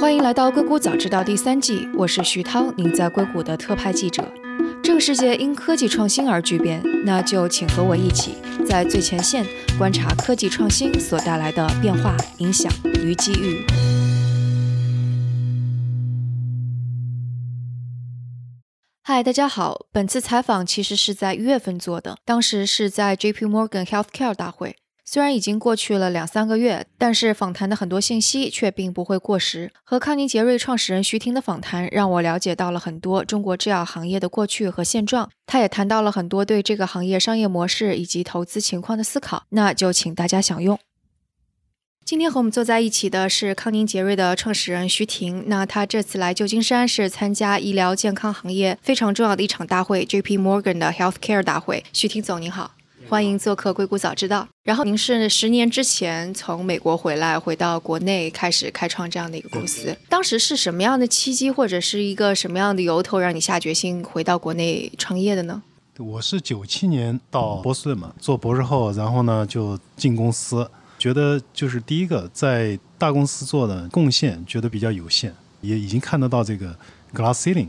欢迎来到《硅谷早知道》第三季，我是徐涛，您在硅谷的特派记者。这个世界因科技创新而巨变，那就请和我一起在最前线观察科技创新所带来的变化、影响与机遇。嗨，大家好，本次采访其实是在一月份做的，当时是在 J.P. Morgan Healthcare 大会。虽然已经过去了两三个月，但是访谈的很多信息却并不会过时。和康宁杰瑞创始人徐婷的访谈，让我了解到了很多中国制药行业的过去和现状。他也谈到了很多对这个行业商业模式以及投资情况的思考。那就请大家享用。今天和我们坐在一起的是康宁杰瑞的创始人徐婷。那他这次来旧金山是参加医疗健康行业非常重要的一场大会 ——J.P. Morgan 的 Healthcare 大会。徐婷总，您好。欢迎做客《硅谷早知道》。然后您是十年之前从美国回来，回到国内开始开创这样的一个公司。当时是什么样的契机，或者是一个什么样的由头，让你下决心回到国内创业的呢？我是九七年到波士顿嘛，做博士后，然后呢就进公司，觉得就是第一个在大公司做的贡献，觉得比较有限，也已经看得到这个 glass ceiling。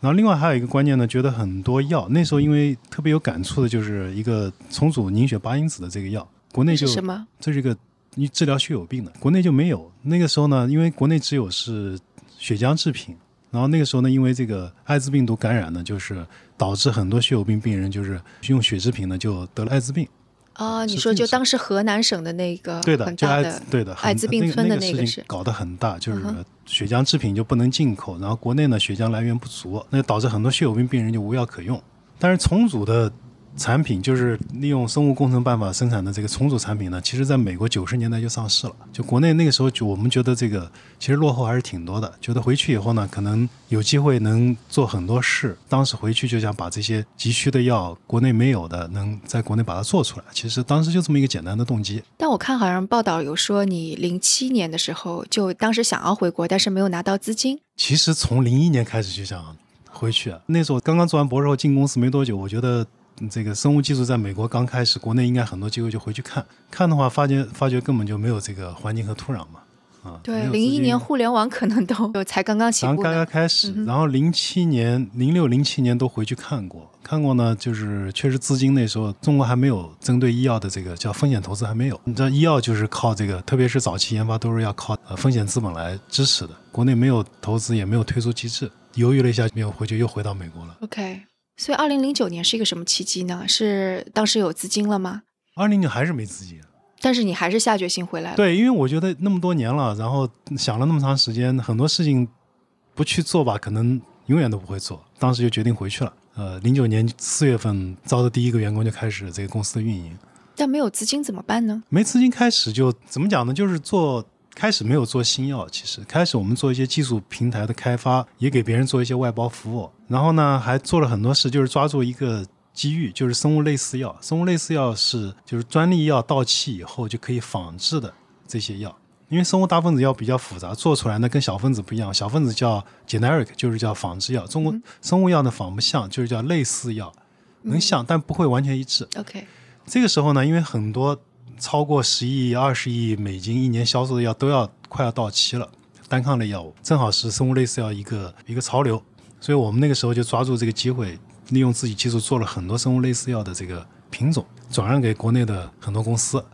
然后另外还有一个观念呢，觉得很多药那时候因为特别有感触的就是一个重组凝血八因子的这个药，国内就什么？这是一个你治疗血友病的，国内就没有。那个时候呢，因为国内只有是血浆制品，然后那个时候呢，因为这个艾滋病毒感染呢，就是导致很多血友病病人就是用血制品呢就得了艾滋病。啊，你说就当时河南省的那个对的，就艾对的艾滋病村的那个事情搞得很大，就是血浆制品就不能进口，然后国内呢血浆来源不足，那导致很多血友病病人就无药可用。但是重组的。产品就是利用生物工程办法生产的这个重组产品呢，其实在美国九十年代就上市了。就国内那个时候，就我们觉得这个其实落后还是挺多的。觉得回去以后呢，可能有机会能做很多事。当时回去就想把这些急需的药，国内没有的，能在国内把它做出来。其实当时就这么一个简单的动机。但我看好像报道有说，你零七年的时候就当时想要回国，但是没有拿到资金。其实从零一年开始就想回去，那时候刚刚做完博士后进公司没多久，我觉得。这个生物技术在美国刚开始，国内应该很多机会就回去看。看的话，发觉发觉根本就没有这个环境和土壤嘛，啊，对，零一年互联网可能都才刚刚起步，刚刚开始，然后零七年、零六、零七年都回去看过，看过呢，就是确实资金那时候中国还没有针对医药的这个叫风险投资还没有，你知道医药就是靠这个，特别是早期研发都是要靠呃风险资本来支持的，国内没有投资也没有退出机制，犹豫了一下没有回去，又回到美国了。OK。所以，二零零九年是一个什么契机呢？是当时有资金了吗？二零年还是没资金，但是你还是下决心回来了。对，因为我觉得那么多年了，然后想了那么长时间，很多事情不去做吧，可能永远都不会做。当时就决定回去了。呃，零九年四月份招的第一个员工就开始这个公司的运营。但没有资金怎么办呢？没资金开始就怎么讲呢？就是做。开始没有做新药，其实开始我们做一些技术平台的开发，也给别人做一些外包服务。然后呢，还做了很多事，就是抓住一个机遇，就是生物类似药。生物类似药是就是专利药到期以后就可以仿制的这些药。因为生物大分子药比较复杂，做出来呢跟小分子不一样。小分子叫 generic，就是叫仿制药。中国生物药呢仿不像，就是叫类似药，能像但不会完全一致。OK，这个时候呢，因为很多。超过十亿、二十亿美金一年销售的药都要快要到期了，单抗类药物正好是生物类似药一个一个潮流，所以我们那个时候就抓住这个机会，利用自己技术做了很多生物类似药的这个品种，转让给国内的很多公司。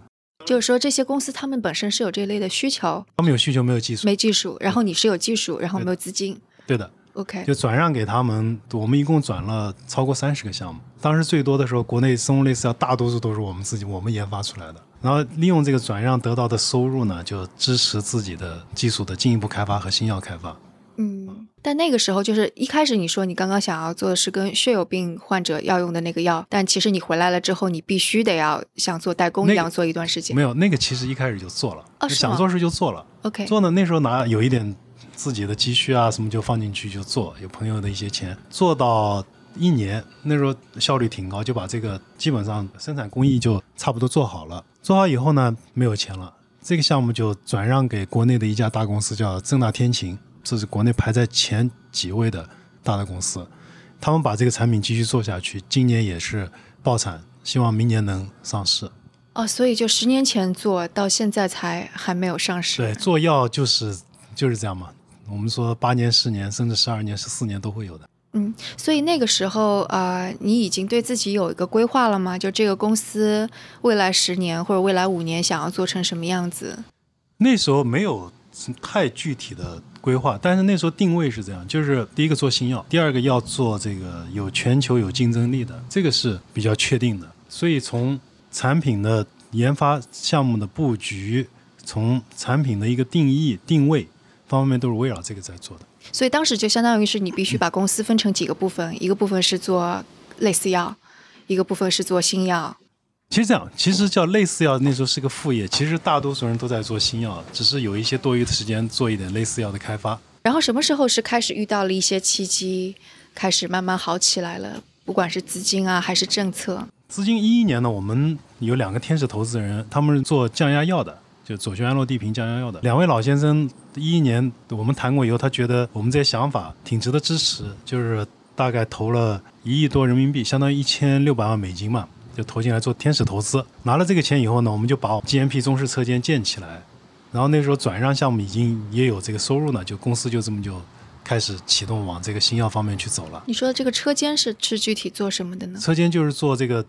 就是说，这些公司他们本身是有这类的需求，他们有需求没有技术，没技术，然后你是有技术，然后没有资金，对的。OK，就转让给他们，我们一共转了超过三十个项目。当时最多的时候，国内生物类似药大多数都是我们自己我们研发出来的。然后利用这个转让得到的收入呢，就支持自己的技术的进一步开发和新药开发。嗯，但那个时候就是一开始你说你刚刚想要做的是跟血友病患者要用的那个药，但其实你回来了之后，你必须得要像做代工一样做一段时间。没有那个，其实一开始就做了，想做事就做了。OK，做呢那时候拿有一点。自己的积蓄啊，什么就放进去就做，有朋友的一些钱，做到一年，那时候效率挺高，就把这个基本上生产工艺就差不多做好了。做好以后呢，没有钱了，这个项目就转让给国内的一家大公司，叫正大天晴，这是国内排在前几位的大的公司。他们把这个产品继续做下去，今年也是爆产，希望明年能上市。哦，所以就十年前做到现在才还没有上市。对，做药就是。就是这样嘛。我们说八年、十年，甚至十二年、十四年都会有的。嗯，所以那个时候，呃，你已经对自己有一个规划了吗？就这个公司未来十年或者未来五年想要做成什么样子？那时候没有太具体的规划，但是那时候定位是这样：就是第一个做新药，第二个要做这个有全球有竞争力的，这个是比较确定的。所以从产品的研发项目的布局，从产品的一个定义定位方面都是围绕这个在做的。所以当时就相当于是你必须把公司分成几个部分，一个部分是做类似药，一个部分是做新药。其实这样，其实叫类似药那时候是个副业，其实大多数人都在做新药，只是有一些多余的时间做一点类似药的开发。然后什么时候是开始遇到了一些契机，开始慢慢好起来了？不管是资金啊，还是政策。资金一一年呢，我们有两个天使投资人，他们是做降压药的，就左旋氨洛地平降压药的。两位老先生一一年我们谈过以后，他觉得我们这些想法挺值得支持，就是大概投了一亿多人民币，相当于一千六百万美金嘛，就投进来做天使投资。拿了这个钱以后呢，我们就把 GMP 中式车间建起来，然后那时候转让项目已经也有这个收入呢，就公司就这么就。开始启动往这个新药方面去走了。你说的这个车间是是具体做什么的呢？车间就是做这个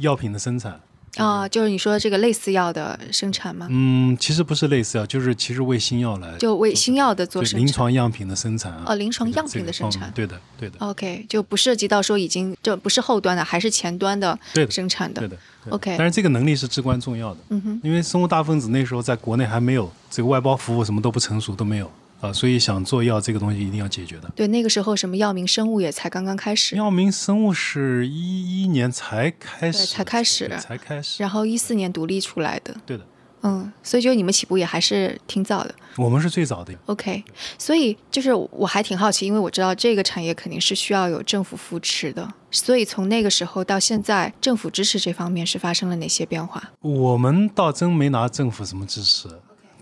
药品的生产啊，就是你说的这个类似药的生产吗？嗯，其实不是类似药，就是其实为新药来，就为新药的做生产，临床样品的生产哦，临床样品的生产，对的，对的。OK，就不涉及到说已经就不是后端的，还是前端的生产的，对的。OK，但是这个能力是至关重要的，嗯哼，因为生物大分子那时候在国内还没有这个外包服务，什么都不成熟，都没有。啊，所以想做药这个东西一定要解决的。对，那个时候什么药明生物也才刚刚开始。药明生物是一一年才开始，才开始，才开始。然后一四年独立出来的。对的。嗯，所以就你们起步也还是挺早的。我们是最早的。OK，所以就是我还挺好奇，因为我知道这个产业肯定是需要有政府扶持的，所以从那个时候到现在，政府支持这方面是发生了哪些变化？我们倒真没拿政府什么支持。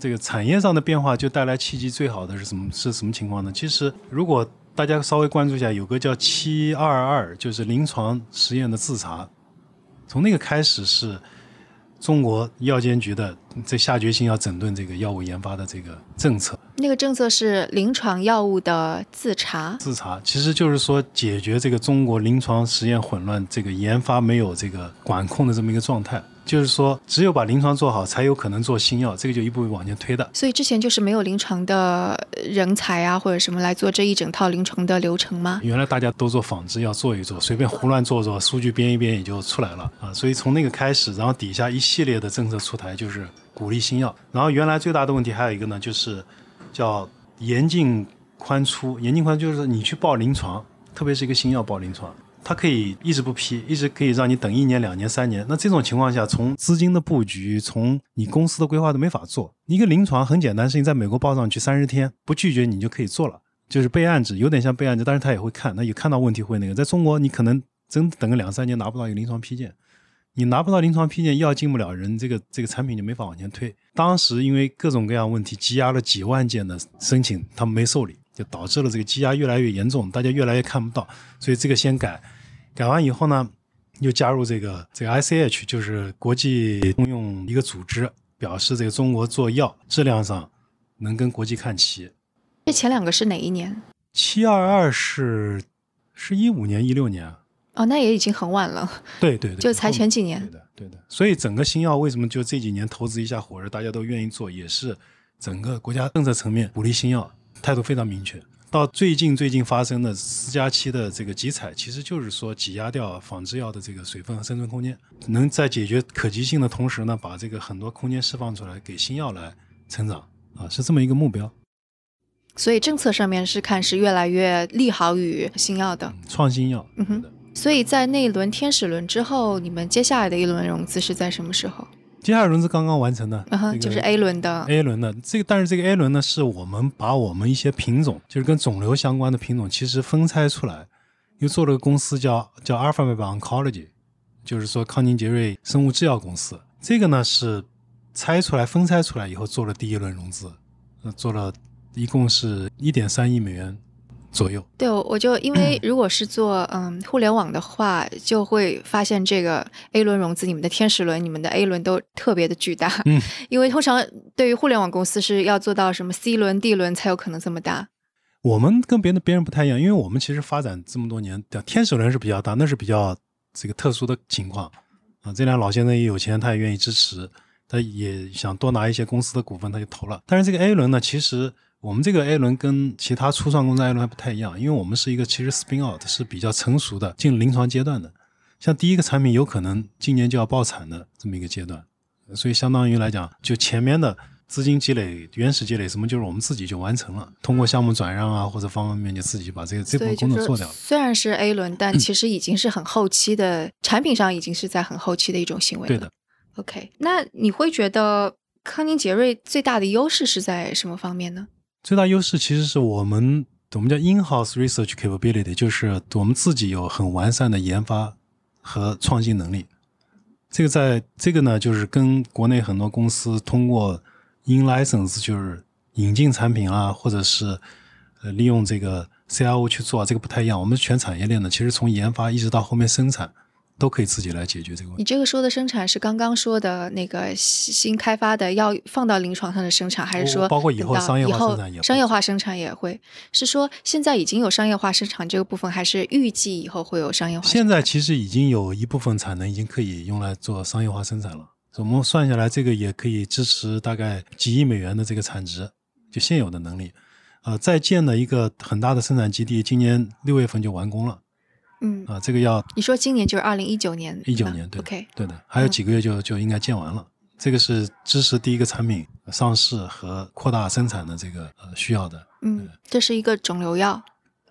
这个产业上的变化就带来契机，最好的是什么？是什么情况呢？其实，如果大家稍微关注一下，有个叫“七二二”，就是临床实验的自查，从那个开始是中国药监局的在下决心要整顿这个药物研发的这个政策。那个政策是临床药物的自查。自查其实就是说解决这个中国临床实验混乱、这个研发没有这个管控的这么一个状态。就是说，只有把临床做好，才有可能做新药，这个就一步步往前推的。所以之前就是没有临床的人才啊，或者什么来做这一整套临床的流程吗？原来大家都做仿制药，做一做，随便胡乱做做，数据编一编也就出来了啊。所以从那个开始，然后底下一系列的政策出台，就是鼓励新药。然后原来最大的问题还有一个呢，就是叫严进宽出。严进宽就是你去报临床，特别是一个新药报临床。它可以一直不批，一直可以让你等一年、两年、三年。那这种情况下，从资金的布局，从你公司的规划都没法做。一个临床很简单事情，在美国报上去三十天，不拒绝你就可以做了，就是备案制，有点像备案制，但是他也会看，那有看到问题会那个。在中国，你可能真等个两三年拿不到一个临床批件，你拿不到临床批件，药进不了人，这个这个产品就没法往前推。当时因为各种各样问题，积压了几万件的申请，他们没受理。就导致了这个积压越来越严重，大家越来越看不到，所以这个先改，改完以后呢，又加入这个这个 ICH，就是国际通用一个组织，表示这个中国做药质量上能跟国际看齐。这前两个是哪一年？七二二是是一五年一六年哦，那也已经很晚了。对对对，就才前几年。对的对的，所以整个新药为什么就这几年投资一下火热，大家都愿意做，也是整个国家政策层面鼓励新药。态度非常明确。到最近最近发生的四加七的这个集采，其实就是说挤压掉仿制药的这个水分和生存空间，能在解决可及性的同时呢，把这个很多空间释放出来给新药来成长啊，是这么一个目标。所以政策上面是看是越来越利好于新药的创新药。嗯哼。所以在那一轮天使轮之后，你们接下来的一轮融资是在什么时候？接下来轮子刚刚完成的，就是 A 轮的。A 轮的。这个，但是这个 A 轮呢，是我们把我们一些品种，就是跟肿瘤相关的品种，其实分拆出来，又做了个公司叫叫 Alphabet Oncology，就是说康宁杰瑞生物制药公司。这个呢是拆出来分拆出来以后做了第一轮融资，做了一共是一点三亿美元，左右。对，我就因为 如果是做嗯互联网的话，就会发现这个 A 轮融资，你们的天使轮、你们的 A 轮都特别的巨大。嗯，因为通常对于互联网公司是要做到什么 C 轮、D 轮才有可能这么大。我们跟别的别人不太一样，因为我们其实发展这么多年，天使轮是比较大，那是比较这个特殊的情况啊。这俩老先生也有钱，他也愿意支持。他也想多拿一些公司的股份，他就投了。但是这个 A 轮呢，其实我们这个 A 轮跟其他初创公司 A 轮还不太一样，因为我们是一个其实 spin out 是比较成熟的，进临床阶段的。像第一个产品有可能今年就要爆产的这么一个阶段，所以相当于来讲，就前面的资金积累、原始积累什么，就是我们自己就完成了，通过项目转让啊或者方方面面就自己把这个这部分工作做掉了。虽然是 A 轮，但其实已经是很后期的产品上已经是在很后期的一种行为了。对的。OK，那你会觉得康宁杰瑞最大的优势是在什么方面呢？最大优势其实是我们我们叫 in-house research capability，就是我们自己有很完善的研发和创新能力。这个在这个呢，就是跟国内很多公司通过 in license，就是引进产品啊，或者是呃利用这个 CRO 去做，这个不太一样。我们全产业链的，其实从研发一直到后面生产。都可以自己来解决这个问题。你这个说的生产是刚刚说的那个新开发的要放到临床上的生产，还是说包括以后商业化生产也商业化生产也会？是说现在已经有商业化生产这个部分，还是预计以后会有商业化？现在其实已经有一部分产能已经可以用来做商业化生产了。我们算下来，这个也可以支持大概几亿美元的这个产值，就现有的能力。呃，在建的一个很大的生产基地，今年六月份就完工了。嗯啊，这个要你说今年就是二零一九年，一九年对，OK，对的，还有几个月就就应该建完了。这个是支持第一个产品上市和扩大生产的这个呃需要的。嗯，这是一个肿瘤药，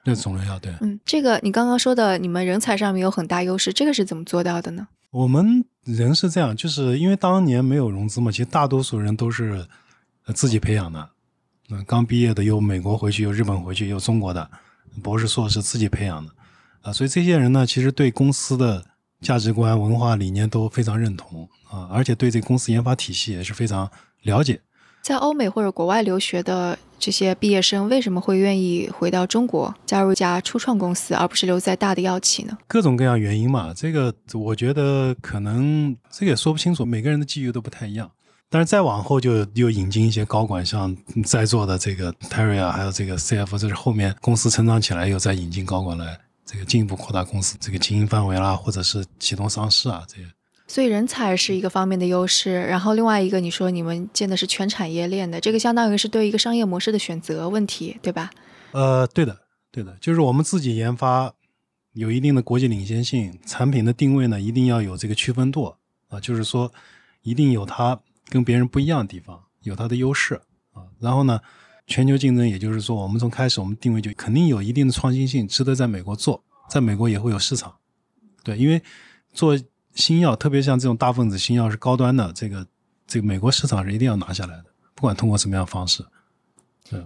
这是肿瘤药对。嗯，这个你刚刚说的，你们人才上面有很大优势，这个是怎么做到的呢？我们人是这样，就是因为当年没有融资嘛，其实大多数人都是自己培养的。嗯，刚毕业的有美国回去，有日本回去，有中国的博士硕士自己培养的。啊，所以这些人呢，其实对公司的价值观、文化理念都非常认同啊，而且对这个公司研发体系也是非常了解。在欧美或者国外留学的这些毕业生，为什么会愿意回到中国加入一家初创公司，而不是留在大的药企呢？各种各样原因嘛，这个我觉得可能这个也说不清楚，每个人的际遇都不太一样。但是再往后就又引进一些高管，像在座的这个 Terry 啊，还有这个 CF，这是后面公司成长起来又再引进高管来。这个进一步扩大公司这个经营范围啦，或者是启动上市啊，这些。所以人才是一个方面的优势，然后另外一个，你说你们建的是全产业链的，这个相当于是对一个商业模式的选择问题，对吧？呃，对的，对的，就是我们自己研发有一定的国际领先性，产品的定位呢一定要有这个区分度啊，就是说一定有它跟别人不一样的地方，有它的优势啊，然后呢。全球竞争，也就是说，我们从开始我们定位就肯定有一定的创新性，值得在美国做，在美国也会有市场。对，因为做新药，特别像这种大分子新药是高端的，这个这个美国市场是一定要拿下来的，不管通过什么样方式。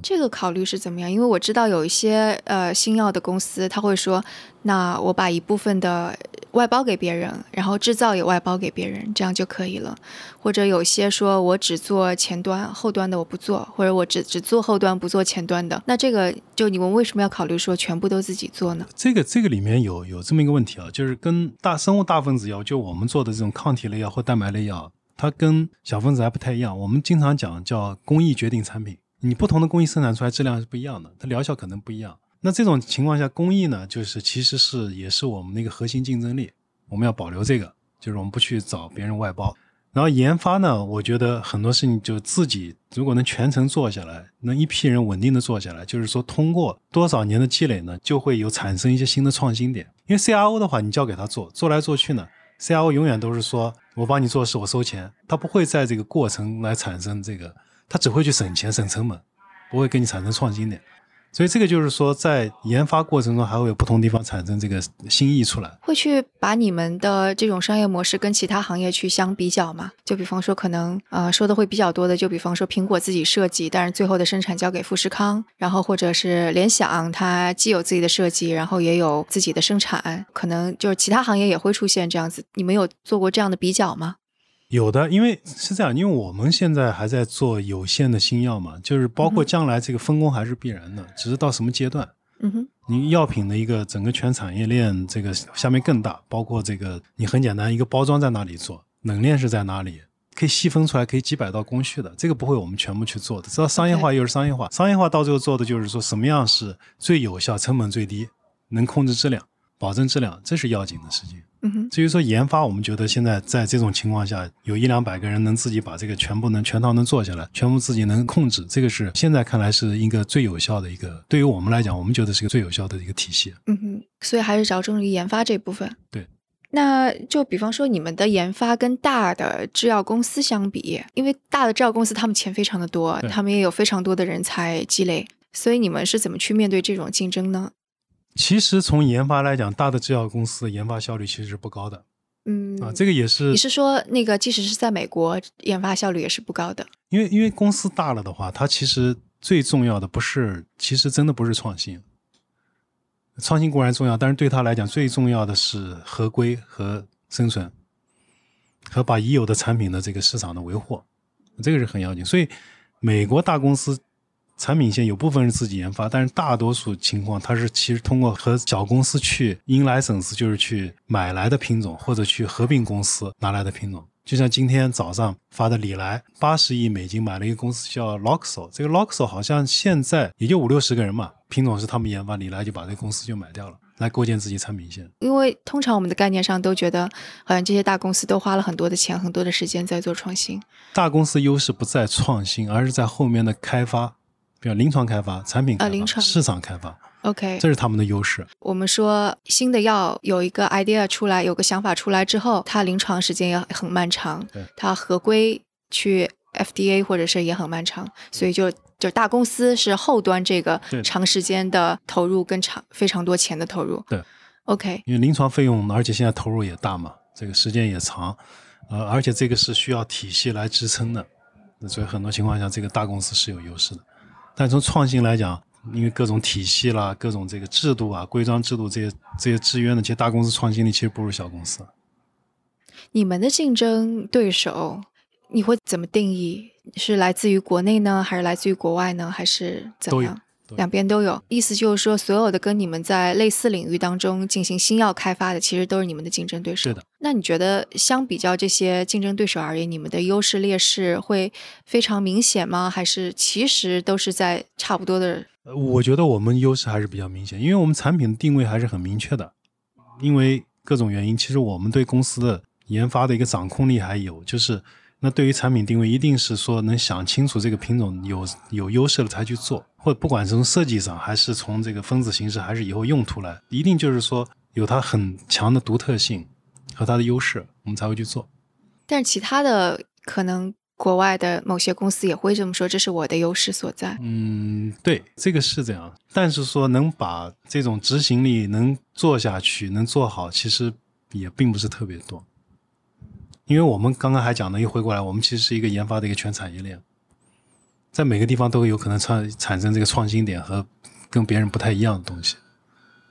这个考虑是怎么样？因为我知道有一些呃新药的公司，他会说，那我把一部分的外包给别人，然后制造也外包给别人，这样就可以了。或者有些说我只做前端，后端的我不做，或者我只只做后端不做前端的。那这个就你们为什么要考虑说全部都自己做呢？这个这个里面有有这么一个问题啊，就是跟大生物大分子药，就我们做的这种抗体类药或蛋白类药，它跟小分子还不太一样。我们经常讲叫工艺决定产品。你不同的工艺生产出来质量是不一样的，它疗效可能不一样。那这种情况下，工艺呢，就是其实是也是我们的一个核心竞争力，我们要保留这个，就是我们不去找别人外包。然后研发呢，我觉得很多事情就自己如果能全程做下来，能一批人稳定的做下来，就是说通过多少年的积累呢，就会有产生一些新的创新点。因为 CRO 的话，你交给他做，做来做去呢，CRO 永远都是说我帮你做事，我收钱，他不会在这个过程来产生这个。他只会去省钱、省成本，不会给你产生创新点。所以这个就是说，在研发过程中还会有不同地方产生这个新意出来。会去把你们的这种商业模式跟其他行业去相比较吗？就比方说，可能呃说的会比较多的，就比方说苹果自己设计，但是最后的生产交给富士康，然后或者是联想，它既有自己的设计，然后也有自己的生产，可能就是其他行业也会出现这样子。你们有做过这样的比较吗？有的，因为是这样，因为我们现在还在做有限的新药嘛，就是包括将来这个分工还是必然的，只是到什么阶段。嗯哼，你药品的一个整个全产业链，这个下面更大，包括这个你很简单，一个包装在哪里做，冷链是在哪里，可以细分出来，可以几百道工序的，这个不会我们全部去做的。知道商业化又是商业化，商业化到最后做的就是说什么样是最有效、成本最低、能控制质量、保证质量，这是要紧的事情。嗯哼，至于说研发，我们觉得现在在这种情况下，有一两百个人能自己把这个全部能全套能做下来，全部自己能控制，这个是现在看来是一个最有效的一个，对于我们来讲，我们觉得是个最有效的一个体系。嗯哼，所以还是着重于研发这部分。对。那就比方说，你们的研发跟大的制药公司相比，因为大的制药公司他们钱非常的多，他们也有非常多的人才积累，所以你们是怎么去面对这种竞争呢？其实从研发来讲，大的制药公司的研发效率其实是不高的。嗯啊，这个也是。你是说那个，即使是在美国，研发效率也是不高的？因为因为公司大了的话，它其实最重要的不是，其实真的不是创新。创新固然重要，但是对他来讲，最重要的是合规和生存，和把已有的产品的这个市场的维护，这个是很要紧。所以，美国大公司产品线有部分是自己研发，但是大多数情况，它是其实通过和小公司去 in license，就是去买来的品种，或者去合并公司拿来的品种。就像今天早上发的，李来八十亿美金买了一个公司叫 Loxo，这个 Loxo 好像现在也就五六十个人嘛，品种是他们研发，李来就把这个公司就买掉了，来构建自己产品线。因为通常我们的概念上都觉得，好像这些大公司都花了很多的钱、很多的时间在做创新。大公司优势不在创新，而是在后面的开发，比如临床开发、产品开发、市场开发。OK，这是他们的优势。我们说新的药有一个 idea 出来，有个想法出来之后，它临床时间也很漫长，它合规去 FDA 或者是也很漫长，所以就就大公司是后端这个长时间的投入跟长非常多钱的投入。对，OK，因为临床费用，而且现在投入也大嘛，这个时间也长，呃，而且这个是需要体系来支撑的，所以很多情况下这个大公司是有优势的。但从创新来讲，因为各种体系啦，各种这个制度啊、规章制度这些这些制约呢，其实大公司创新力其实不如小公司。你们的竞争对手，你会怎么定义？是来自于国内呢，还是来自于国外呢，还是怎么样？两边都有。意思就是说，所有的跟你们在类似领域当中进行新药开发的，其实都是你们的竞争对手。是的。那你觉得，相比较这些竞争对手而言，你们的优势劣势会非常明显吗？还是其实都是在差不多的？我觉得我们优势还是比较明显，因为我们产品的定位还是很明确的。因为各种原因，其实我们对公司的研发的一个掌控力还有，就是那对于产品定位，一定是说能想清楚这个品种有有优势了才去做，或者不管是从设计上，还是从这个分子形式，还是以后用途来，一定就是说有它很强的独特性和它的优势，我们才会去做。但是其他的可能。国外的某些公司也会这么说，这是我的优势所在。嗯，对，这个是这样。但是说能把这种执行力能做下去、能做好，其实也并不是特别多。因为我们刚刚还讲的，又回过来，我们其实是一个研发的一个全产业链，在每个地方都有可能产产生这个创新点和跟别人不太一样的东西。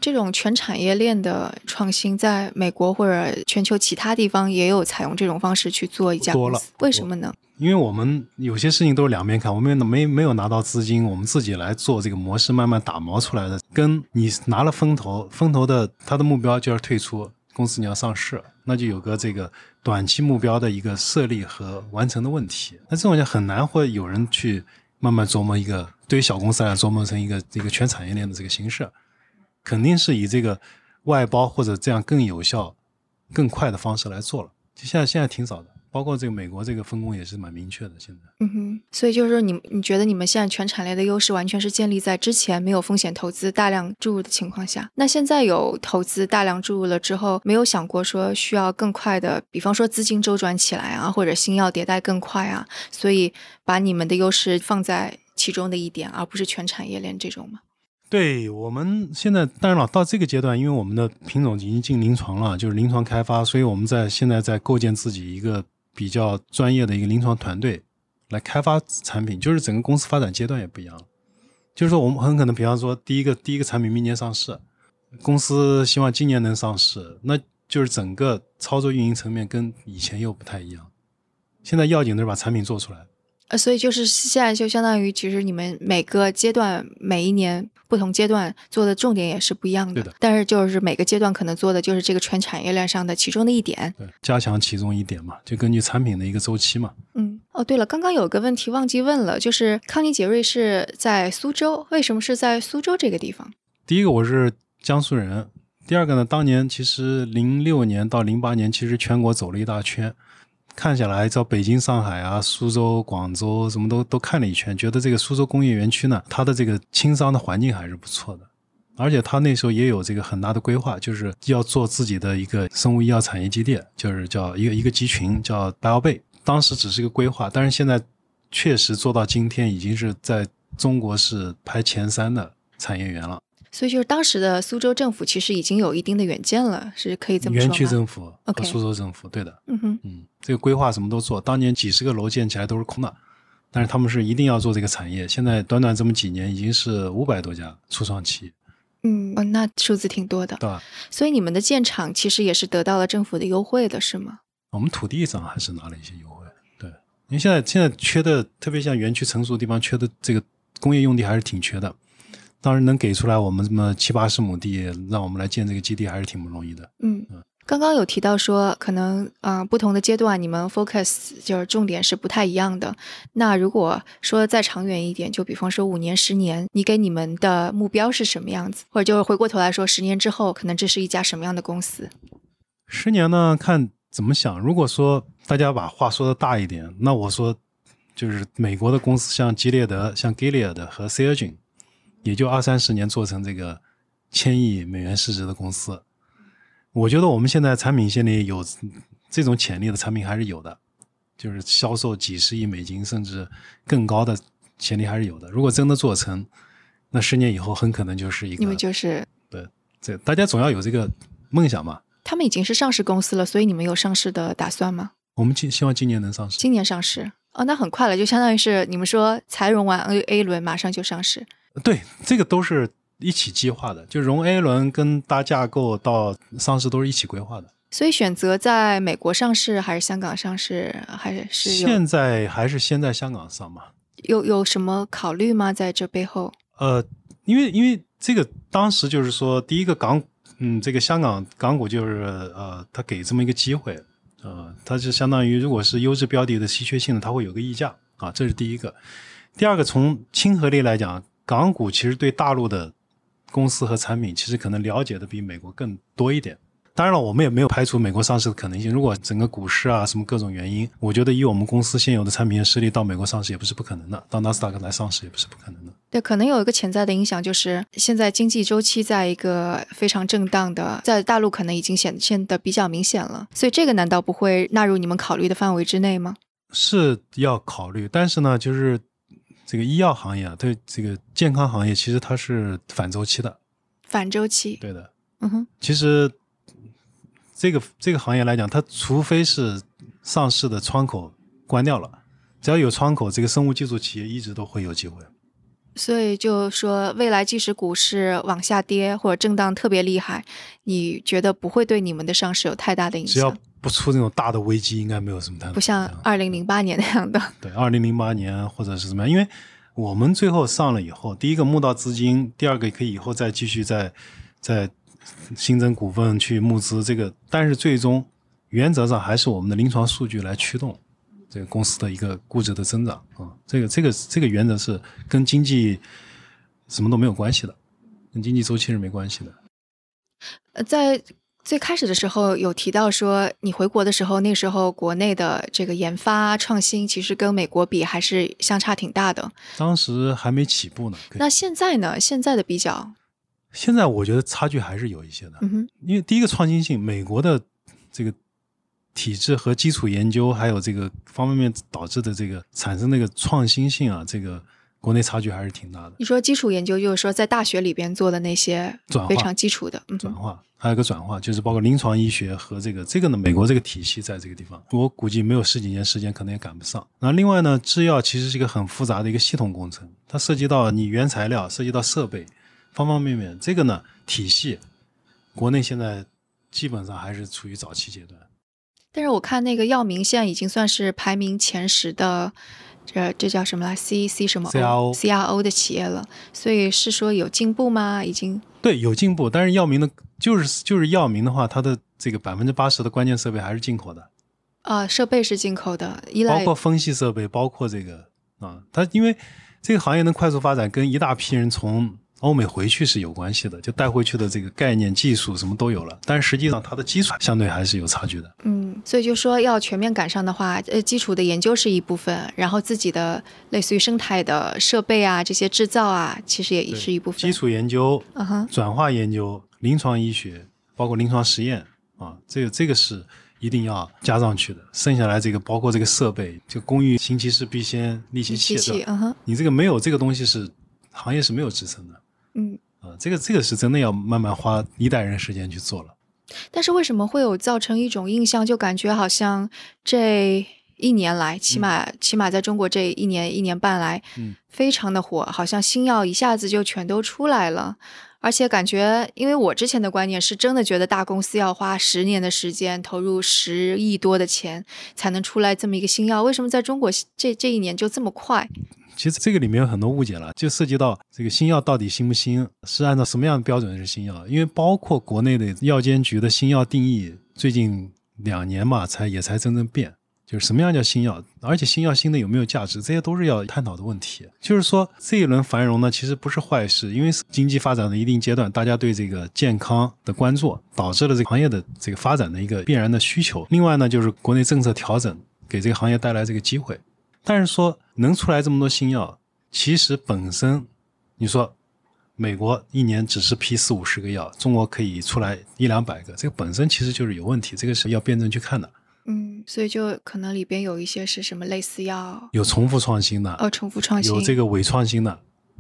这种全产业链的创新，在美国或者全球其他地方也有采用这种方式去做一家公司，为什么呢？因为我们有些事情都是两面看，我们没没有拿到资金，我们自己来做这个模式，慢慢打磨出来的。跟你拿了风投，风投的他的目标就要退出公司，你要上市，那就有个这个短期目标的一个设立和完成的问题。那这种就很难会有人去慢慢琢磨一个，对于小公司来琢磨成一个这个全产业链的这个形式，肯定是以这个外包或者这样更有效、更快的方式来做了。就现在现在挺少的。包括这个美国这个分工也是蛮明确的，现在。嗯哼，所以就是说，你你觉得你们现在全产业链的优势完全是建立在之前没有风险投资、大量注入的情况下。那现在有投资大量注入了之后，没有想过说需要更快的，比方说资金周转起来啊，或者新药迭代更快啊，所以把你们的优势放在其中的一点，而不是全产业链这种吗？对我们现在当然了，到这个阶段，因为我们的品种已经进临床了，就是临床开发，所以我们在现在在构建自己一个。比较专业的一个临床团队来开发产品，就是整个公司发展阶段也不一样。就是说，我们很可能，比方说，第一个第一个产品明年上市，公司希望今年能上市，那就是整个操作运营层面跟以前又不太一样。现在要紧的是把产品做出来。呃，所以就是现在就相当于，其实你们每个阶段每一年不同阶段做的重点也是不一样的。对的但是就是每个阶段可能做的就是这个全产业链上的其中的一点。对，加强其中一点嘛，就根据产品的一个周期嘛。嗯，哦，对了，刚刚有个问题忘记问了，就是康宁杰瑞是在苏州，为什么是在苏州这个地方？第一个我是江苏人，第二个呢，当年其实零六年到零八年，其实全国走了一大圈，看下来，到北京、上海啊、苏州、广州什么都都看了一圈，觉得这个苏州工业园区呢，它的这个轻商的环境还是不错的，而且它那时候也有这个很大的规划，就是要做自己的一个生物医药产业基地，就是叫一个一个集群叫白奥贝，当时只是一个规划，但是现在确实做到今天，已经是在中国是排前三的产业园了。所以就是当时的苏州政府其实已经有一定的远见了，是可以这么说园吗？区政府和苏州政府，对的，嗯哼，嗯，这个规划什么都做，当年几十个楼建起来都是空的，但是他们是一定要做这个产业，现在短短这么几年，已经是五百多家初创企业，嗯，哦，那数字挺多的。对吧？所以你们的建厂其实也是得到了政府的优惠的，是吗？我们土地上还是拿了一些优惠，对，因为现在现在缺的，特别像园区成熟的地方，缺的这个工业用地还是挺缺的。当然能给出来我们这么七八十亩地，让我们来建这个基地，还是挺不容易的。嗯，刚刚有提到说，可能啊、呃不同的阶段你们 focus 就是重点是不太一样的。那如果说再长远一点，就比方说五年、十年，你给你们的目标是什么样子？或者就是回过头来说，十年之后，可能这是一家什么样的公司？十年呢，看怎么想。如果说大家把话说的大一点，那我说就是美国的公司，像吉列德、像 Gilead 和 c e r g i n 也就二三十年做成这个千亿美元市值的公司。我觉得我们现在产品线里有这种潜力的产品还是有的，就是销售几十亿美金甚至更高的潜力还是有的。如果真的做成，那十年以后很可能就是一个你们就是对这大家总要有这个梦想嘛。他们已经是上市公司了，所以你们有上市的打算吗？我们今希望今年能上市。今年上市哦，那很快了，就相当于是你们说才融完 A A 轮，马上就上市。对，这个都是一起计划的，就融 A 轮跟搭架构到上市都是一起规划的。所以选择在美国上市还是香港上市，还是有现在还是先在香港上嘛？有有什么考虑吗？在这背后？呃，因为因为这个当时就是说，第一个港，嗯，这个香港港股就是呃，它给这么一个机会，呃，它就相当于如果是优质标的的稀缺性的，它会有个溢价啊，这是第一个。第二个，从亲和力来讲，港股其实对大陆的公司和产品，其实可能了解的比美国更多一点。当然了，我们也没有排除美国上市的可能性。如果整个股市啊什么各种原因，我觉得以我们公司现有的产品的实力，到美国上市也不是不可能的，到纳斯达克来上市也不是不可能的。对，可能有一个潜在的影响，就是现在经济周期在一个非常震荡的，在大陆可能已经显现的比较明显了，所以这个难道不会纳入你们考虑的范围之内吗？是要考虑，但是呢，就是这个医药行业啊，对这个健康行业，其实它是反周期的，反周期，对的。嗯哼，其实这个这个行业来讲，它除非是上市的窗口关掉了，只要有窗口，这个生物技术企业一直都会有机会。所以就说未来即使股市往下跌或者震荡特别厉害，你觉得不会对你们的上市有太大的影响只要？不出那种大的危机，应该没有什么太大不像二零零八年那样的。对，二零零八年或者是怎么样？因为我们最后上了以后，第一个募到资金，第二个可以以后再继续再再新增股份去募资，这个但是最终原则上还是我们的临床数据来驱动这个公司的一个估值的增长啊、这个这个这个原则是跟经济什么都没有关系的，跟经济周期是没关系的。呃，在最开始的时候有提到说，你回国的时候，那时候国内的这个研发创新其实跟美国比还是相差挺大的。当时还没起步呢，那现在呢？现在的比较，现在我觉得差距还是有一些的。嗯哼，因为第一个创新性，美国的这个体制和基础研究，还有这个方方面面导致的这个产生那个创新性啊，这个国内差距还是挺大的。你说基础研究就是说在大学里边做的那些转非常基础的，嗯，转化还有一个转化，就是包括临床医学和这个这个呢，美国这个体系在这个地方，我估计没有十几年时间，可能也赶不上。那另外呢，制药其实是一个很复杂的一个系统工程，它涉及到你原材料，涉及到设备，方方面面。这个呢，体系国内现在基本上还是处于早期阶段。但是我看那个药明现在已经算是排名前十的这这叫什么来？C C 什么 CRO C R O 的企业了，所以是说有进步吗？已经对，有进步，但是药明的，就是就是药明的话，它的这个百分之八十的关键设备还是进口的，啊，设备是进口的，依赖包括分析设备，包括这个啊，它因为这个行业能快速发展，跟一大批人从欧美回去是有关系的，就带回去的这个概念、技术什么都有了，但是实际上它的基础相对还是有差距的。嗯，所以就说要全面赶上的话，呃，基础的研究是一部分，然后自己的类似于生态的设备啊，这些制造啊，其实也是一部分。基础研究、嗯哼，转化研究、临床医学，包括临床实验啊，这个这个是一定要加上去的。剩下来这个包括这个设备，就工欲行其事必先利其器，嗯哼，你这个没有这个东西是行业是没有支撑的嗯。啊。这个这个是真的要慢慢花一代人时间去做了。但是为什么会有造成一种印象，就感觉好像这一年来，起码、起码在中国这一年一年半来，嗯，非常的火，好像新药一下子就全都出来了。而且感觉，因为我之前的观念是真的觉得大公司要花十年的时间，投入十亿多的钱才能出来这么一个新药，为什么在中国这这一年就这么快？其实这个里面有很多误解了，就涉及到这个新药到底新不新，是按照什么样的标准是新药？因为包括国内的药监局的新药定义，最近两年嘛才也才真正变，就是什么样叫新药，而且新药新的有没有价值，这些都是要探讨的问题。就是说这一轮繁荣呢，其实不是坏事，因为经济发展的一定阶段，大家对这个健康的关注，导致了这个行业的这个发展的一个必然的需求。另外呢，就是国内政策调整给这个行业带来这个机会。但是说能出来这么多新药，其实本身，你说美国一年只是批四五十个药，中国可以出来一两百个，这个本身其实就是有问题，这个是要辩证去看的。嗯，所以就可能里边有一些是什么类似药，有重复创新的，哦，重复创新，有这个伪创新的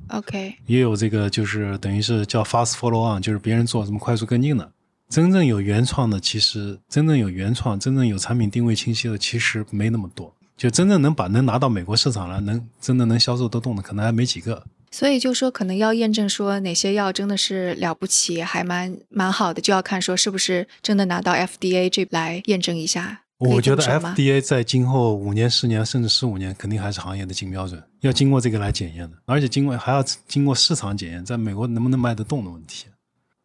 ，OK，也有这个就是等于是叫 fast follow on，就是别人做什么快速跟进的。真正有原创的，其实真正有原创、真正有产品定位清晰的，其实没那么多。就真正能把能拿到美国市场了，能真的能销售得动的，可能还没几个。所以就说可能要验证说哪些药真的是了不起，还蛮蛮好的，就要看说是不是真的拿到 FDA 这来验证一下。我觉得 FDA 在今后五年、十年甚至十五年，肯定还是行业的金标准，要经过这个来检验的，而且经过还要经过市场检验，在美国能不能卖得动的问题。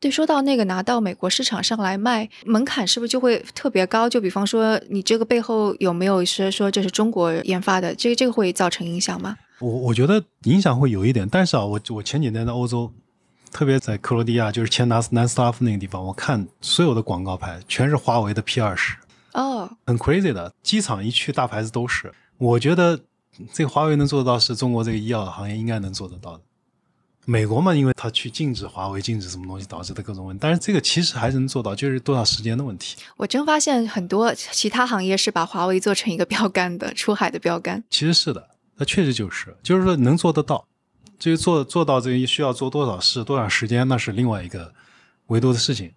对，说到那个拿到美国市场上来卖，门槛是不是就会特别高？就比方说，你这个背后有没有是说这是中国研发的？这个这个会造成影响吗？我我觉得影响会有一点，但是啊，我我前几天在欧洲，特别在克罗地亚，就是前南南斯拉夫那个地方，我看所有的广告牌全是华为的 P 二十，哦，很 crazy 的。机场一去，大牌子都是。我觉得这个华为能做得到，是中国这个医药行业应该能做得到的。美国嘛，因为它去禁止华为、禁止什么东西导致的各种问题，但是这个其实还是能做到，就是多少时间的问题。我真发现很多其他行业是把华为做成一个标杆的出海的标杆。其实是的，那确实就是，就是说能做得到。至于做做到这个需要做多少事、多少时间，那是另外一个维度的事情。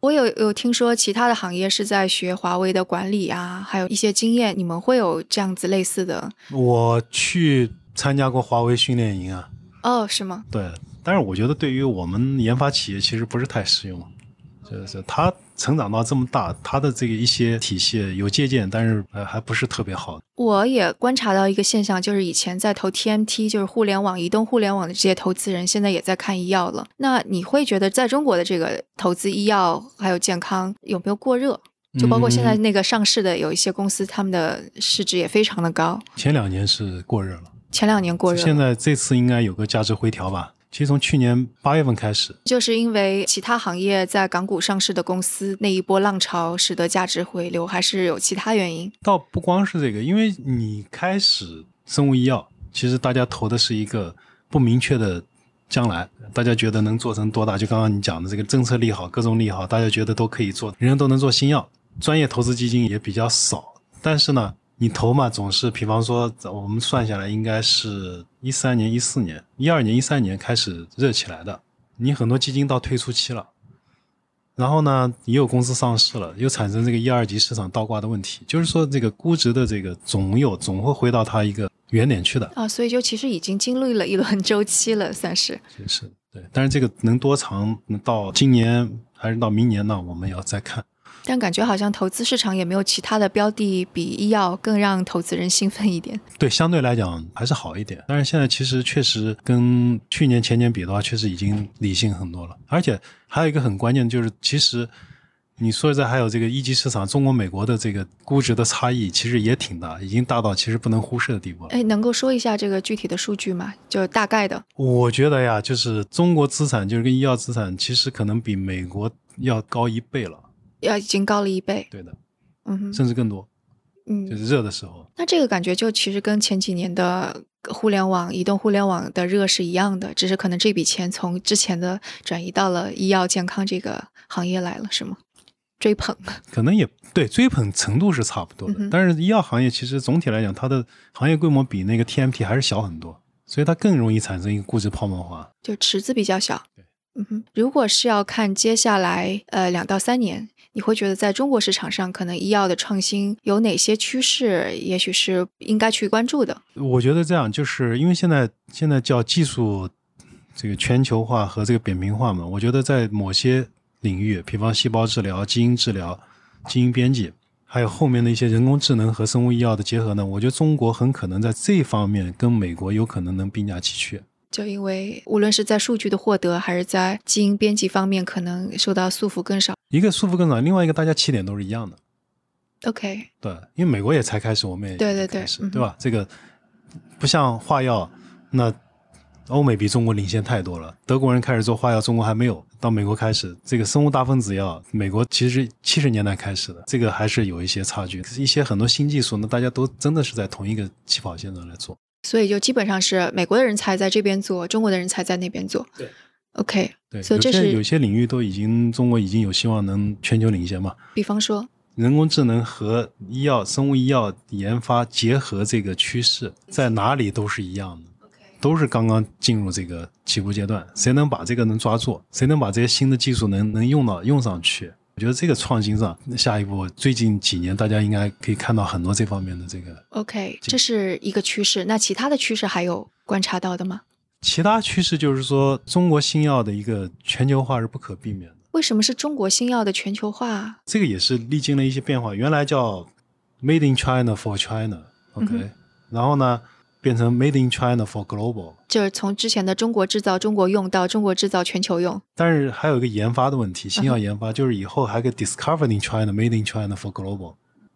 我有有听说其他的行业是在学华为的管理啊，还有一些经验，你们会有这样子类似的？我去参加过华为训练营啊，哦，是吗？对，但是我觉得对于我们研发企业其实不是太适用，就是它成长到这么大，它的这个一些体系有借鉴，但是呃还不是特别好。我也观察到一个现象，就是以前在投 TMT，就是互联网、移动互联网的这些投资人，现在也在看医药了。那你会觉得在中国的这个投资医药还有健康有没有过热？就包括现在那个上市的有一些公司，他们的市值也非常的高，前两年是过热了，前两年过热。现在这次应该有个价值回调吧。其实从去年八月份开始，就是因为其他行业在港股上市的公司那一波浪潮，使得价值回流，还是有其他原因？倒不光是这个，因为你开始生物医药，其实大家投的是一个不明确的将来，大家觉得能做成多大？就刚刚你讲的这个政策利好，各种利好，大家觉得都可以做，人人都能做新药，专业投资基金也比较少。但是呢，你投嘛，总是比方说我们算下来，应该是一三年、一四年、一二年、一三年开始热起来的，你很多基金到退出期了。然后呢，也有公司上市了，又产生这个一二级市场倒挂的问题，就是说这个估值的这个总有总会回到它一个原点去的，啊，所以就其实已经经历了一轮周期了，算是。就是对。但是这个能多长，能到今年还是到明年呢？我们要再看。但感觉好像投资市场也没有其他的标的比医药更让投资人兴奋一点。对，相对来讲还是好一点。但是现在其实确实跟去年前年比的话，确实已经理性很多了。而且还有一个很关键就是，其实你说在还有这个一级市场，中国美国的这个估值的差异其实也挺大，已经大到其实不能忽视的地步了。哎，能够说一下这个具体的数据吗？就大概的。我觉得呀，就是中国资产就是跟医药资产，其实可能比美国要高一倍了。要已经高了一倍，对的，嗯哼，甚至更多，嗯，就是热的时候。那这个感觉就其实跟前几年的互联网、移动互联网的热是一样的，只是可能这笔钱从之前的转移到了医药健康这个行业来了，是吗？追捧，可能也对，追捧程度是差不多的。但是医药行业其实总体来讲，它的行业规模比那个 TMT 还是小很多，所以它更容易产生一个估值泡沫化，就池子比较小。嗯哼，如果是要看接下来呃两到三年。你会觉得在中国市场上，可能医药的创新有哪些趋势？也许是应该去关注的。我觉得这样，就是因为现在现在叫技术这个全球化和这个扁平化嘛。我觉得在某些领域，比方细胞治疗、基因治疗、基因编辑，还有后面的一些人工智能和生物医药的结合呢，我觉得中国很可能在这方面跟美国有可能能并驾齐驱。就因为无论是在数据的获得，还是在基因编辑方面，可能受到束缚更少。一个束缚更少，另外一个大家起点都是一样的。OK，对，因为美国也才开始，我们也对对对，对吧？这个不像化药，那欧美比中国领先太多了。德国人开始做化药，中国还没有；到美国开始，这个生物大分子药，美国其实七十年代开始的，这个还是有一些差距。一些很多新技术那，大家都真的是在同一个起跑线上来做。所以就基本上是美国的人才在这边做，中国的人才在那边做。对，OK，对，所以这是有些领域都已经中国已经有希望能全球领先嘛。比方说，人工智能和医药、生物医药研发结合这个趋势，在哪里都是一样的，都是刚刚进入这个起步阶段。谁能把这个能抓住，谁能把这些新的技术能能用到用上去？我觉得这个创新上，下一步最近几年大家应该可以看到很多这方面的这个。OK，这是一个趋势。那其他的趋势还有观察到的吗？其他趋势就是说，中国新药的一个全球化是不可避免的。为什么是中国新药的全球化？这个也是历经了一些变化。原来叫 Made in China for China，OK，然后呢？变成 Made in China for Global，就是从之前的中国制造、中国用到中国制造、全球用。但是还有一个研发的问题，新药研发就是以后还可以 Discovered in China，Made in China for Global，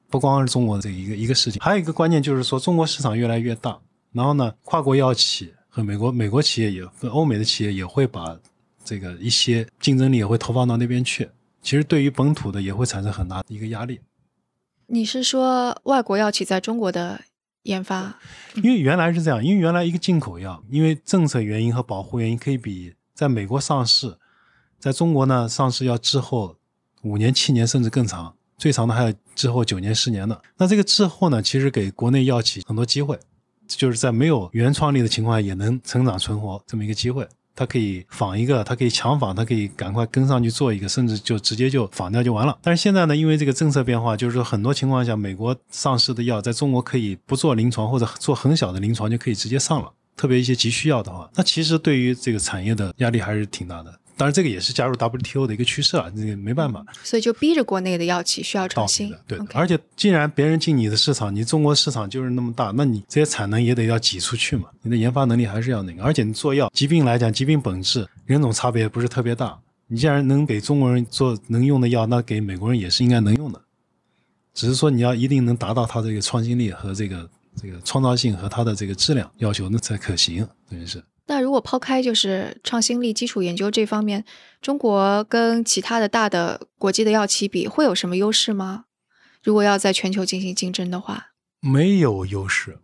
不光是中国这一个一个事情。还有一个关键就是说，中国市场越来越大，然后呢，跨国药企和美国美国企业也和欧美的企业也会把这个一些竞争力也会投放到那边去。其实对于本土的也会产生很大的一个压力。你是说外国药企在中国的？研发，因为原来是这样，因为原来一个进口药，因为政策原因和保护原因，可以比在美国上市，在中国呢上市要滞后五年、七年甚至更长，最长的还有滞后九年、十年的。那这个滞后呢，其实给国内药企很多机会，就是在没有原创力的情况下也能成长存活这么一个机会。它可以仿一个，它可以强仿，它可以赶快跟上去做一个，甚至就直接就仿掉就完了。但是现在呢，因为这个政策变化，就是说很多情况下，美国上市的药在中国可以不做临床或者做很小的临床就可以直接上了，特别一些急需药的话，那其实对于这个产业的压力还是挺大的。当然，这个也是加入 WTO 的一个趋势啊，这个没办法。所以就逼着国内的药企需要创新。对，而且既然别人进你的市场，你中国市场就是那么大，那你这些产能也得要挤出去嘛。你的研发能力还是要那个。而且你做药，疾病来讲，疾病本质人种差别不是特别大。你既然能给中国人做能用的药，那给美国人也是应该能用的。只是说你要一定能达到它这个创新力和这个这个创造性和它的这个质量要求，那才可行，等于是。那如果抛开就是创新力、基础研究这方面，中国跟其他的大的国际的药企比，会有什么优势吗？如果要在全球进行竞争的话，没有优势，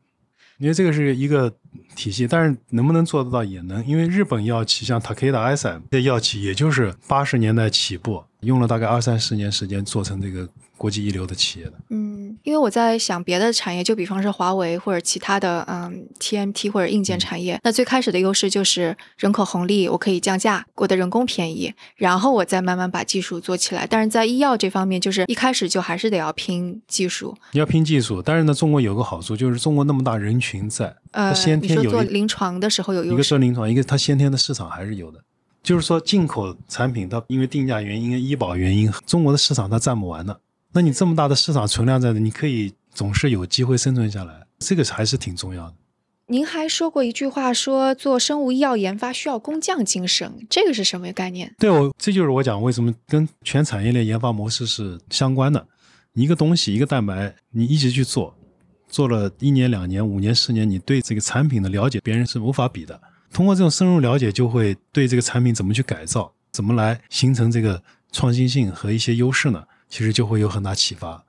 因为这个是一个体系，但是能不能做得到也能，因为日本药企像 Takeda、i s a 这药企，也就是八十年代起步，用了大概二三十年时间做成这个。国际一流的企业的，嗯，因为我在想别的产业，就比方说华为或者其他的，嗯，TMT 或者硬件产业，那最开始的优势就是人口红利，我可以降价，我的人工便宜，然后我再慢慢把技术做起来。但是在医药这方面，就是一开始就还是得要拼技术，你要拼技术。但是呢，中国有个好处，就是中国那么大人群在，呃，先天有做临床的时候有优势一个做临床，一个它先天的市场还是有的。就是说进口产品它因为定价原因、医保原因，中国的市场它占不完的。那你这么大的市场存量在这，你可以总是有机会生存下来，这个还是挺重要的。您还说过一句话，说做生物医药研发需要工匠精神，这个是什么概念？对我，这就是我讲为什么跟全产业链研发模式是相关的。一个东西，一个蛋白，你一直去做，做了一年、两年、五年、十年，你对这个产品的了解，别人是无法比的。通过这种深入了解，就会对这个产品怎么去改造，怎么来形成这个创新性和一些优势呢？其实就会有很大启发。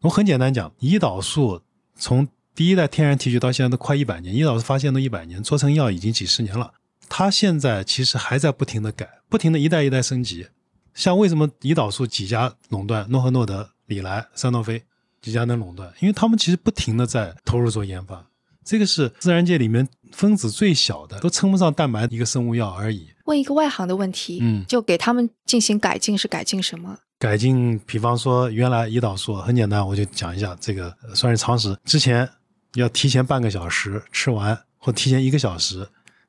我很简单讲，胰岛素从第一代天然提取到现在都快一百年，胰岛素发现都一百年，做成药已经几十年了。它现在其实还在不停的改，不停的一代一代升级。像为什么胰岛素几家垄断，诺和诺德。李来、赛诺菲几家能垄断，因为他们其实不停的在投入做研发。这个是自然界里面分子最小的，都称不上蛋白一个生物药而已。问一个外行的问题，嗯，就给他们进行改进，是改进什么？改进，比方说原来胰岛素很简单，我就讲一下这个算是常识。之前要提前半个小时吃完，或提前一个小时，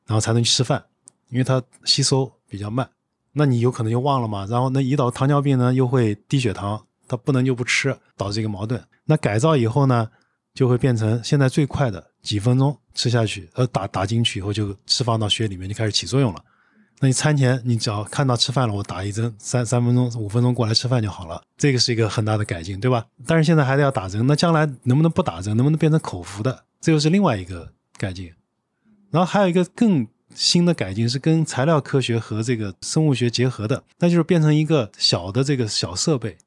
然后才能去吃饭，因为它吸收比较慢。那你有可能就忘了嘛？然后那胰岛糖尿病呢，又会低血糖。它不能就不吃，导致一个矛盾。那改造以后呢，就会变成现在最快的几分钟吃下去，呃，打打进去以后就释放到血里面就开始起作用了。那你餐前你只要看到吃饭了，我打一针，三三分钟、五分钟过来吃饭就好了。这个是一个很大的改进，对吧？但是现在还得要打针，那将来能不能不打针，能不能变成口服的，这又是另外一个改进。然后还有一个更新的改进是跟材料科学和这个生物学结合的，那就是变成一个小的这个小设备。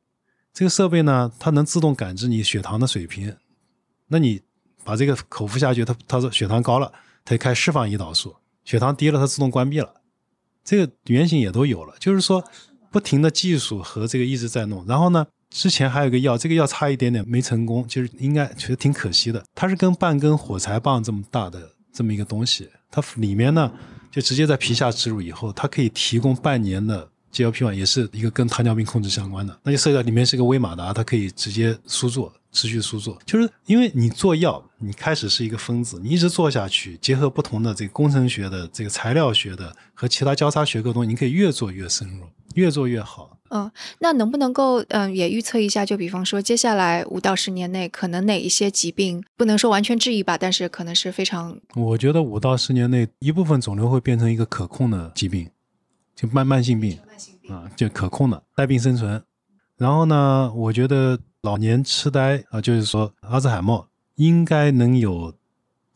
这个设备呢，它能自动感知你血糖的水平。那你把这个口服下去，它它说血糖高了，它就开始释放胰岛素；血糖低了，它自动关闭了。这个原型也都有了，就是说不停的技术和这个一直在弄。然后呢，之前还有一个药，这个药差一点点没成功，就是应该觉得挺可惜的。它是跟半根火柴棒这么大的这么一个东西，它里面呢就直接在皮下植入以后，它可以提供半年的。GLP-1 也是一个跟糖尿病控制相关的，那就涉及到里面是个微马达，它可以直接输做，持续输做。就是因为你做药，你开始是一个分子，你一直做下去，结合不同的这个工程学的、这个材料学的和其他交叉学科东西，你可以越做越深入，越做越好。嗯，那能不能够嗯也预测一下？就比方说，接下来五到十年内，可能哪一些疾病不能说完全治愈吧，但是可能是非常……我觉得五到十年内，一部分肿瘤会变成一个可控的疾病。就慢慢性病啊，就可控的带病生存。然后呢，我觉得老年痴呆啊，就是说阿兹海默，应该能有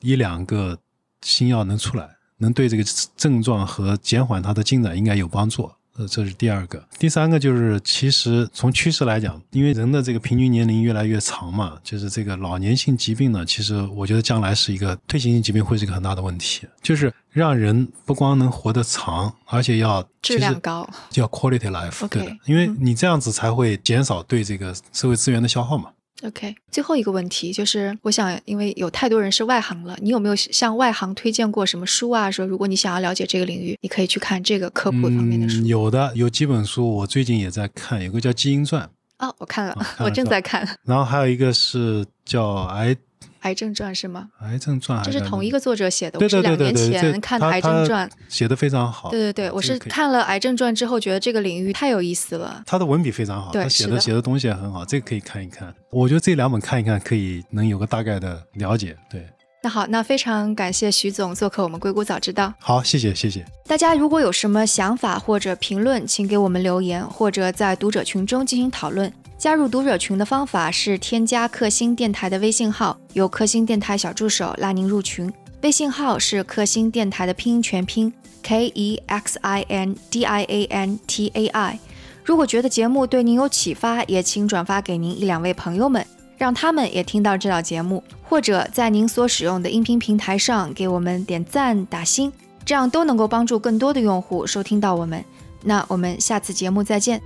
一两个新药能出来，能对这个症状和减缓它的进展应该有帮助。呃，这是第二个，第三个就是其实从趋势来讲，因为人的这个平均年龄越来越长嘛，就是这个老年性疾病呢，其实我觉得将来是一个退行性疾病会是一个很大的问题，就是让人不光能活得长，而且要质量高，叫 quality life，对的，因为你这样子才会减少对这个社会资源的消耗嘛。OK，最后一个问题就是，我想，因为有太多人是外行了，你有没有向外行推荐过什么书啊？说如果你想要了解这个领域，你可以去看这个科普方面的书。有的，有几本书，我最近也在看，有个叫《基因传》哦，我看了，我正在看。然后还有一个是叫《癌》。癌症传是吗？癌症传，这是同一个作者写的。我是两年前看的《癌症传》，写的非常好。对对对，我是看了《癌症传》之后，觉得这个领域太有意思了。他的文笔非常好，他写的写的东西也很好，这个可以看一看。我觉得这两本看一看，可以能有个大概的了解。对。那好，那非常感谢徐总做客我们硅谷早知道。好，谢谢谢谢。大家如果有什么想法或者评论，请给我们留言，或者在读者群中进行讨论。加入读者群的方法是添加克星电台的微信号，由克星电台小助手拉您入群。微信号是克星电台的拼音全拼 K E X I N D I A N T A I。如果觉得节目对您有启发，也请转发给您一两位朋友们，让他们也听到这档节目，或者在您所使用的音频平台上给我们点赞打星，这样都能够帮助更多的用户收听到我们。那我们下次节目再见。